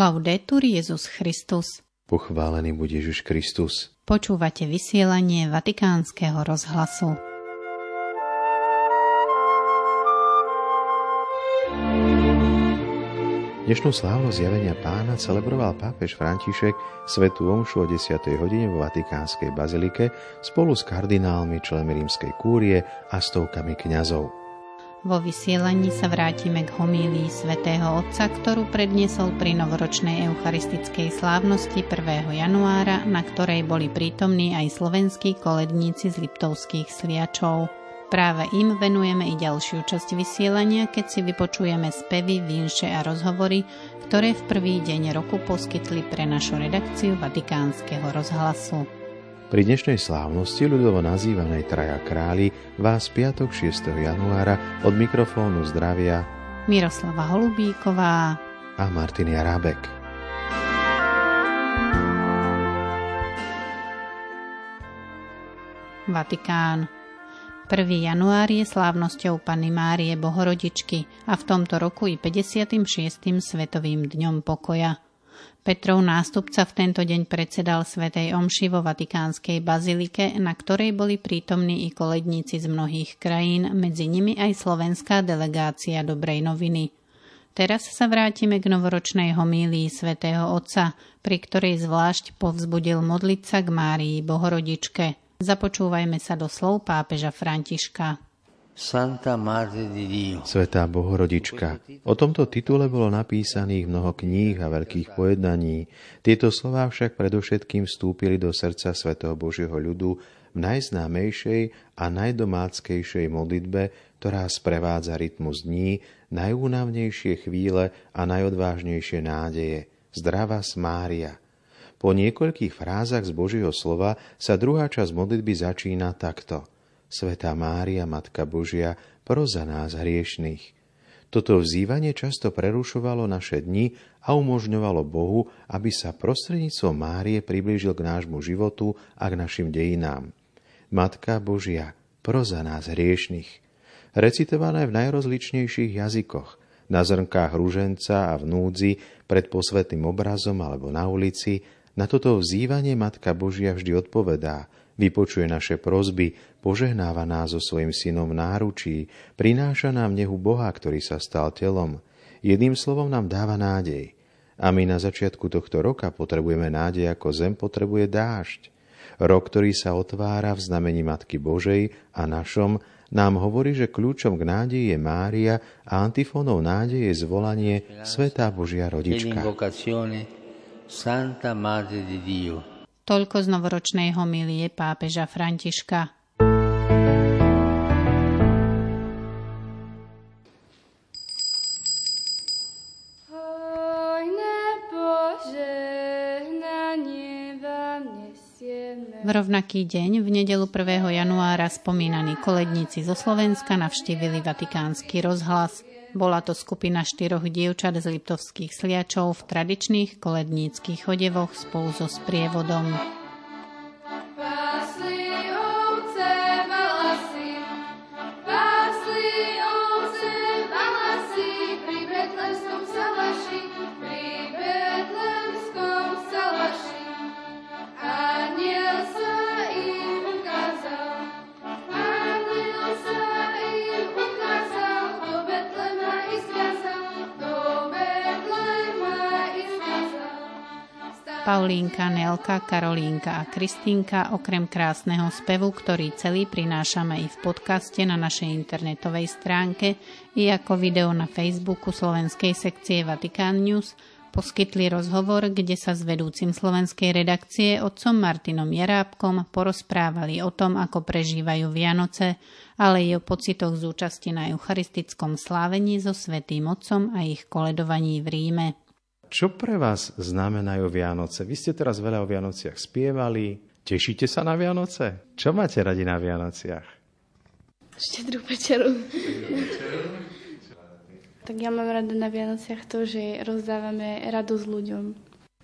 Laudetur Jezus Christus. Pochválený bude Ježiš Kristus. Počúvate vysielanie Vatikánskeho rozhlasu. Dnešnú slávnosť zjavenia pána celebroval pápež František svetú omšu o 10. hodine vo Vatikánskej bazilike spolu s kardinálmi členmi rímskej kúrie a stovkami kňazov. Vo vysielaní sa vrátime k homílii svätého Otca, ktorú predniesol pri novoročnej eucharistickej slávnosti 1. januára, na ktorej boli prítomní aj slovenskí koledníci z Liptovských sliačov. Práve im venujeme i ďalšiu časť vysielania, keď si vypočujeme spevy, vinše a rozhovory, ktoré v prvý deň roku poskytli pre našu redakciu Vatikánskeho rozhlasu. Pri dnešnej slávnosti ľudovo nazývanej Traja králi vás piatok 6. januára od mikrofónu zdravia Miroslava Holubíková a Martin Jarábek. Vatikán 1. január je slávnosťou Panny Márie Bohorodičky a v tomto roku i 56. svetovým dňom pokoja – Petrov nástupca v tento deň predsedal Svetej Omši vo Vatikánskej bazilike, na ktorej boli prítomní i koledníci z mnohých krajín, medzi nimi aj slovenská delegácia Dobrej noviny. Teraz sa vrátime k novoročnej homílii svätého Otca, pri ktorej zvlášť povzbudil modliť sa k Márii Bohorodičke. Započúvajme sa do slov pápeža Františka. Svetá Bohorodička. O tomto titule bolo napísaných mnoho kníh a veľkých pojednaní. Tieto slová však predovšetkým vstúpili do srdca svätého Božieho ľudu v najznámejšej a najdomáckejšej modlitbe, ktorá sprevádza rytmus dní, najúnavnejšie chvíle a najodvážnejšie nádeje. Zdravá Mária. Po niekoľkých frázach z Božieho slova sa druhá časť modlitby začína takto – Svetá Mária, Matka Božia, proza nás hriešných. Toto vzývanie často prerušovalo naše dni a umožňovalo Bohu, aby sa prostredníctvom Márie priblížil k nášmu životu a k našim dejinám. Matka Božia, proza nás hriešných. Recitované v najrozličnejších jazykoch, na zrnkách rúženca a v núdzi, pred posvetným obrazom alebo na ulici, na toto vzývanie Matka Božia vždy odpovedá – vypočuje naše prozby, požehnáva nás so svojim synom v náručí, prináša nám nehu Boha, ktorý sa stal telom. Jedným slovom nám dáva nádej. A my na začiatku tohto roka potrebujeme nádej, ako zem potrebuje dážď. Rok, ktorý sa otvára v znamení Matky Božej a našom, nám hovorí, že kľúčom k nádeji je Mária a antifónou nádeje je zvolanie Svetá Božia Rodička. Santa Madre di Dio. Toľko z novoročnej homilie pápeža Františka. V rovnaký deň, v nedelu 1. januára, spomínaní koledníci zo Slovenska navštívili Vatikánsky rozhlas. Bola to skupina štyroch dievčat z Liptovských sliačov v tradičných koledníckých odevoch spolu so sprievodom. Paulínka, Nelka, Karolínka a Kristínka okrem krásneho spevu, ktorý celý prinášame i v podcaste na našej internetovej stránke i ako video na Facebooku slovenskej sekcie Vatikán News, poskytli rozhovor, kde sa s vedúcim slovenskej redakcie otcom Martinom Jerábkom porozprávali o tom, ako prežívajú Vianoce, ale i o pocitoch z na eucharistickom slávení so Svetým Otcom a ich koledovaní v Ríme. Čo pre vás znamenajú Vianoce? Vy ste teraz veľa o Vianociach spievali. Tešíte sa na Vianoce? Čo máte radi na Vianociach? Štedrú večeru. tak ja mám rada na Vianociach to, že rozdávame radosť ľuďom.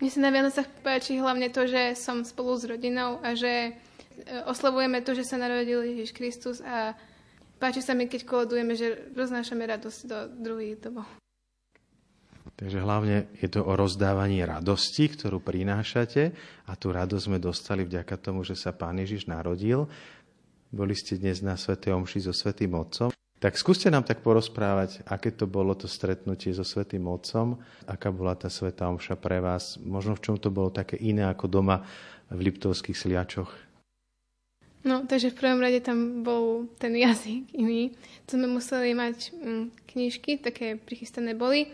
Mne sa na Vianocach páči hlavne to, že som spolu s rodinou a že e, oslavujeme to, že sa narodil Ježiš Kristus a páči sa mi, keď kolodujeme, že roznášame radosť do druhých domov. Takže hlavne je to o rozdávaní radosti, ktorú prinášate a tú radosť sme dostali vďaka tomu, že sa Pán Ježiš narodil. Boli ste dnes na Sv. Omši so Svetým Otcom. Tak skúste nám tak porozprávať, aké to bolo to stretnutie so Svetým Otcom, aká bola tá Sveta Omša pre vás, možno v čom to bolo také iné ako doma v Liptovských sliačoch. No, takže v prvom rade tam bol ten jazyk iný. To sme museli mať mm, knižky, také prichystané boli.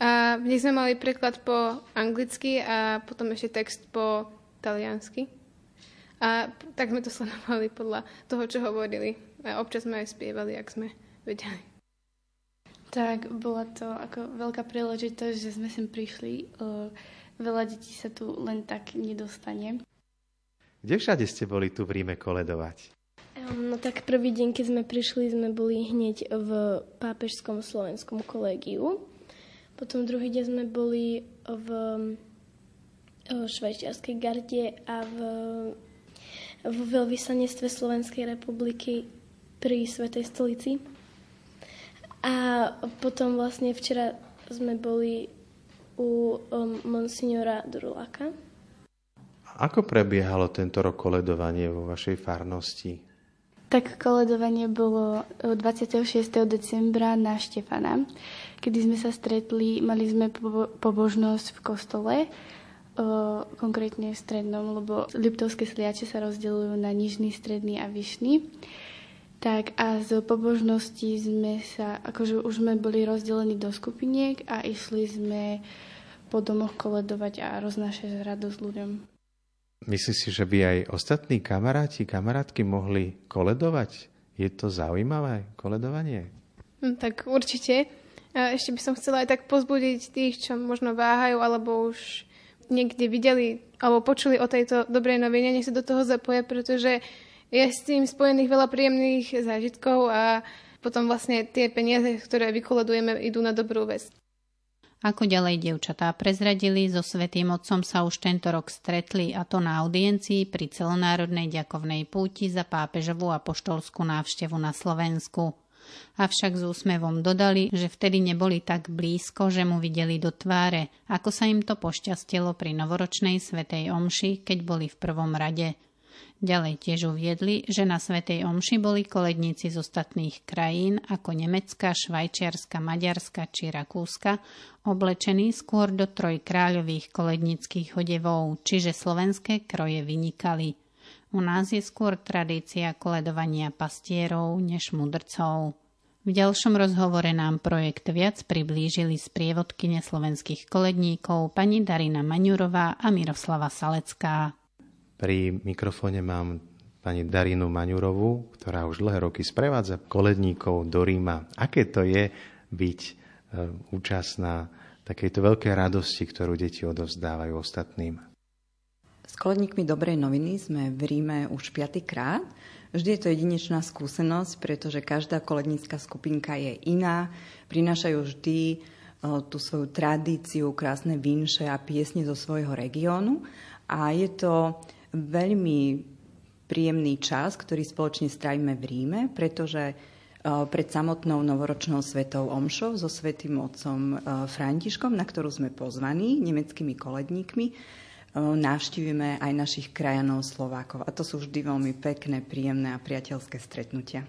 A v nich sme mali preklad po anglicky a potom ešte text po taliansky. A tak sme to sledovali podľa toho, čo hovorili. A občas sme aj spievali, ak sme vedeli. Tak, bola to ako veľká príležitosť, že sme sem prišli. Veľa detí sa tu len tak nedostane. Kde všade ste boli tu v Ríme koledovať? No tak prvý deň, keď sme prišli, sme boli hneď v Pápežskom slovenskom kolégiu. Potom druhý deň sme boli v švajčiarskej garde a v, v veľvyslanectve Slovenskej republiky pri Svetej stolici. A potom vlastne včera sme boli u um, monsignora Durulaka. Ako prebiehalo tento rok koledovanie vo vašej farnosti? Tak koledovanie bolo 26. decembra na Štefana, kedy sme sa stretli, mali sme pobožnosť v kostole, konkrétne v strednom, lebo Liptovské sliače sa rozdelujú na nižný, stredný a vyšný. Tak a z pobožnosti sme sa, akože už sme boli rozdelení do skupiniek a išli sme po domoch koledovať a roznášať radosť ľuďom. Myslíš si, že by aj ostatní kamaráti, kamarátky mohli koledovať? Je to zaujímavé koledovanie? Hm, tak určite. Ešte by som chcela aj tak pozbudiť tých, čo možno váhajú alebo už niekde videli alebo počuli o tejto dobrej novine, nech sa do toho zapoja, pretože je s tým spojených veľa príjemných zážitkov a potom vlastne tie peniaze, ktoré vykoledujeme, idú na dobrú vec. Ako ďalej dievčatá prezradili, so Svetým Otcom sa už tento rok stretli a to na audiencii pri celonárodnej ďakovnej púti za pápežovú apoštolskú návštevu na Slovensku. Avšak s úsmevom dodali, že vtedy neboli tak blízko, že mu videli do tváre, ako sa im to pošťastilo pri novoročnej svetej omši, keď boli v prvom rade – Ďalej tiež uviedli, že na Svetej Omši boli koledníci z ostatných krajín ako Nemecka, Švajčiarska, Maďarska či Rakúska, oblečení skôr do trojkráľových kolednických hodevov, čiže slovenské kroje vynikali. U nás je skôr tradícia koledovania pastierov než mudrcov. V ďalšom rozhovore nám projekt viac priblížili sprievodkyne slovenských koledníkov pani Darina Maňurová a Miroslava Salecká. Pri mikrofóne mám pani Darinu Maňurovú, ktorá už dlhé roky sprevádza koledníkov do Ríma. Aké to je byť e, účastná takejto veľkej radosti, ktorú deti odovzdávajú ostatným? S koledníkmi Dobrej noviny sme v Ríme už piatýkrát. Vždy je to jedinečná skúsenosť, pretože každá kolednícka skupinka je iná. Prinášajú vždy e, tú svoju tradíciu, krásne vinše a piesne zo svojho regiónu. A je to veľmi príjemný čas, ktorý spoločne strávime v Ríme, pretože e, pred samotnou novoročnou svetou omšou so svetým otcom e, Františkom, na ktorú sme pozvaní nemeckými koledníkmi, e, navštívime aj našich krajanov Slovákov. A to sú vždy veľmi pekné, príjemné a priateľské stretnutia.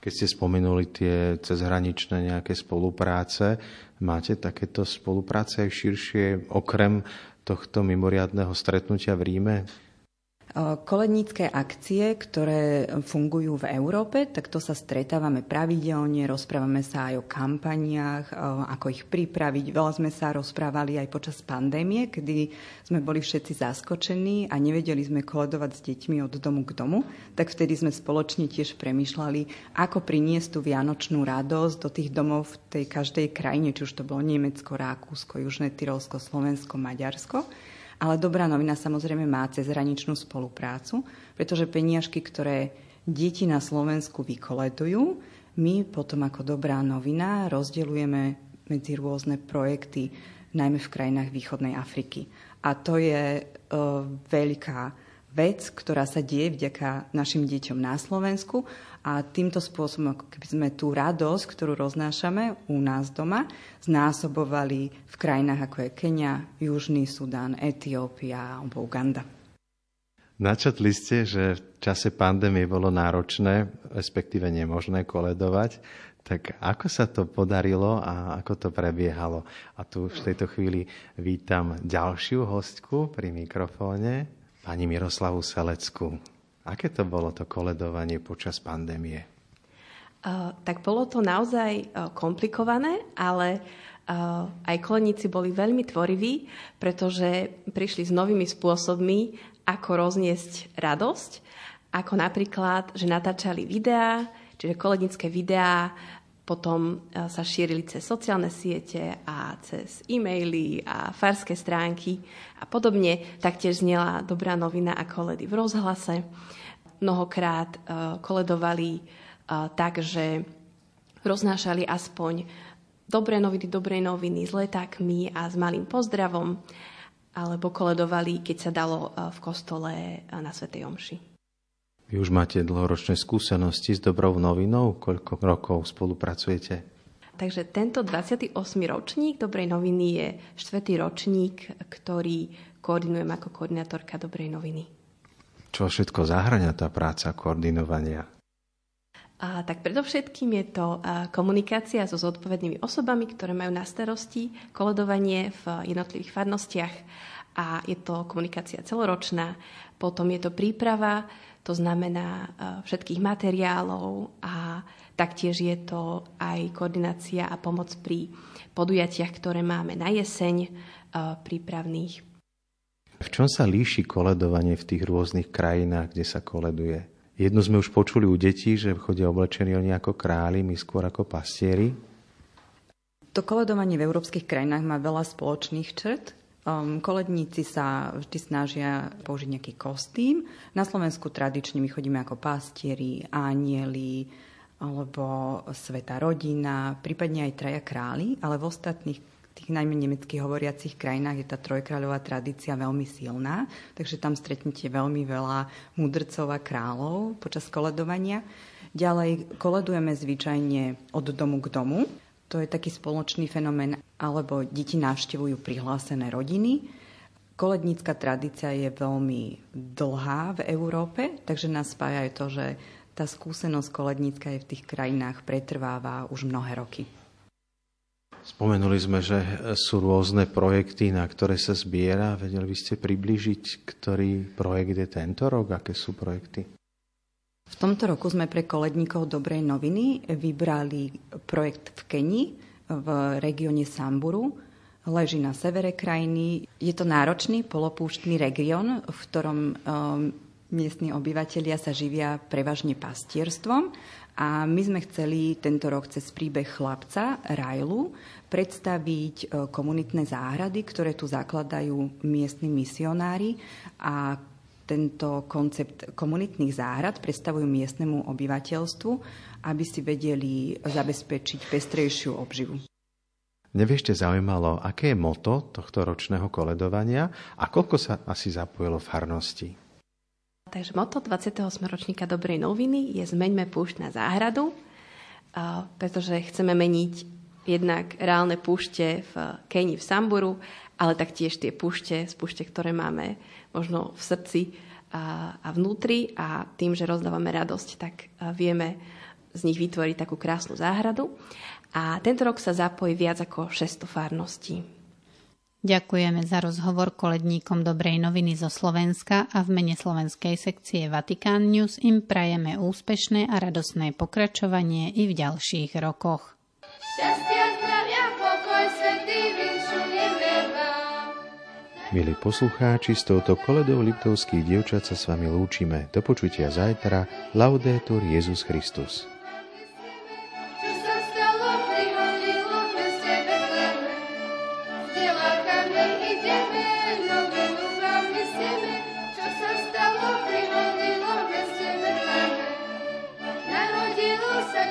Keď ste spomenuli tie cezhraničné nejaké spolupráce, máte takéto spolupráce aj širšie, okrem tohto mimoriadného stretnutia v Ríme? Kolednícke akcie, ktoré fungujú v Európe, tak to sa stretávame pravidelne, rozprávame sa aj o kampaniách, ako ich pripraviť. Veľa sme sa rozprávali aj počas pandémie, kedy sme boli všetci zaskočení a nevedeli sme koledovať s deťmi od domu k domu, tak vtedy sme spoločne tiež premyšľali, ako priniesť tú vianočnú radosť do tých domov v tej každej krajine, či už to bolo Nemecko, Rakúsko, Južné Tyrolsko, Slovensko, Maďarsko. Ale dobrá novina samozrejme má cezhraničnú spoluprácu, pretože peniažky, ktoré deti na Slovensku vykoledujú, my potom ako dobrá novina rozdeľujeme medzi rôzne projekty, najmä v krajinách východnej Afriky. A to je e, veľká vec, ktorá sa deje vďaka našim deťom na Slovensku a týmto spôsobom, ako keby sme tú radosť, ktorú roznášame u nás doma, znásobovali v krajinách ako je Kenia, Južný Sudán, Etiópia alebo Uganda. Načetli ste, že v čase pandémie bolo náročné, respektíve nemožné koledovať. Tak ako sa to podarilo a ako to prebiehalo? A tu v tejto chvíli vítam ďalšiu hostku pri mikrofóne, pani Miroslavu Selecku. Aké to bolo to koledovanie počas pandémie? Uh, tak bolo to naozaj uh, komplikované, ale uh, aj koleníci boli veľmi tvoriví, pretože prišli s novými spôsobmi, ako rozniesť radosť, ako napríklad, že natáčali videá, čiže kolednické videá, potom e, sa šírili cez sociálne siete a cez e-maily a farské stránky a podobne. Taktiež znela dobrá novina a koledy v rozhlase. Mnohokrát e, koledovali e, tak, že roznášali aspoň dobré noviny, dobré noviny s letákmi a s malým pozdravom alebo koledovali, keď sa dalo v kostole na Svetej Omši. Vy už máte dlhoročné skúsenosti s dobrou novinou? Koľko rokov spolupracujete? Takže tento 28. ročník Dobrej noviny je štvrtý ročník, ktorý koordinujem ako koordinátorka Dobrej noviny. Čo všetko zahrania tá práca koordinovania? A, tak predovšetkým je to a, komunikácia so zodpovednými osobami, ktoré majú na starosti koledovanie v jednotlivých farnostiach a je to komunikácia celoročná. Potom je to príprava, to znamená všetkých materiálov a taktiež je to aj koordinácia a pomoc pri podujatiach, ktoré máme na jeseň prípravných. V čom sa líši koledovanie v tých rôznych krajinách, kde sa koleduje? Jednu sme už počuli u detí, že chodia oblečení oni ako králi, my skôr ako pastieri. To koledovanie v európskych krajinách má veľa spoločných črt. Um, koledníci sa vždy snažia použiť nejaký kostým. Na Slovensku tradične my chodíme ako pastieri, anieli, alebo sveta rodina, prípadne aj traja králi, ale v ostatných tých najmä nemeckých hovoriacich krajinách je tá trojkráľová tradícia veľmi silná, takže tam stretnete veľmi veľa mudrcov a kráľov počas koledovania. Ďalej koledujeme zvyčajne od domu k domu. To je taký spoločný fenomén, alebo deti navštevujú prihlásené rodiny. Kolednícka tradícia je veľmi dlhá v Európe, takže nás spája aj to, že tá skúsenosť kolednícka je v tých krajinách pretrváva už mnohé roky. Spomenuli sme, že sú rôzne projekty, na ktoré sa zbiera. Vedeli by ste približiť, ktorý projekt je tento rok? Aké sú projekty? V tomto roku sme pre koledníkov Dobrej noviny vybrali projekt v Keni, v regióne Samburu. Leží na severe krajiny. Je to náročný polopúštny región, v ktorom um, miestni obyvateľia sa živia prevažne pastierstvom a my sme chceli tento rok cez príbeh chlapca Rajlu predstaviť e, komunitné záhrady, ktoré tu zakladajú miestni misionári a tento koncept komunitných záhrad predstavujú miestnemu obyvateľstvu, aby si vedeli zabezpečiť pestrejšiu obživu. Neviešte zaujímalo, aké je moto tohto ročného koledovania a koľko sa asi zapojilo farnosti? Takže moto 28. ročníka Dobrej noviny je Zmeňme púšť na záhradu, pretože chceme meniť jednak reálne púšte v Keni, v Samburu, ale taktiež tie púšte, púšte, ktoré máme možno v srdci a, a vnútri a tým, že rozdávame radosť, tak vieme z nich vytvoriť takú krásnu záhradu. A tento rok sa zapojí viac ako 600 farností. Ďakujeme za rozhovor koledníkom Dobrej noviny zo Slovenska a v mene slovenskej sekcie Vatikán News im prajeme úspešné a radosné pokračovanie i v ďalších rokoch. Milí poslucháči, s touto koledou Liptovských dievčat sa s vami lúčime. Do počutia zajtra. Laudetur Jezus Christus. Narodilo sa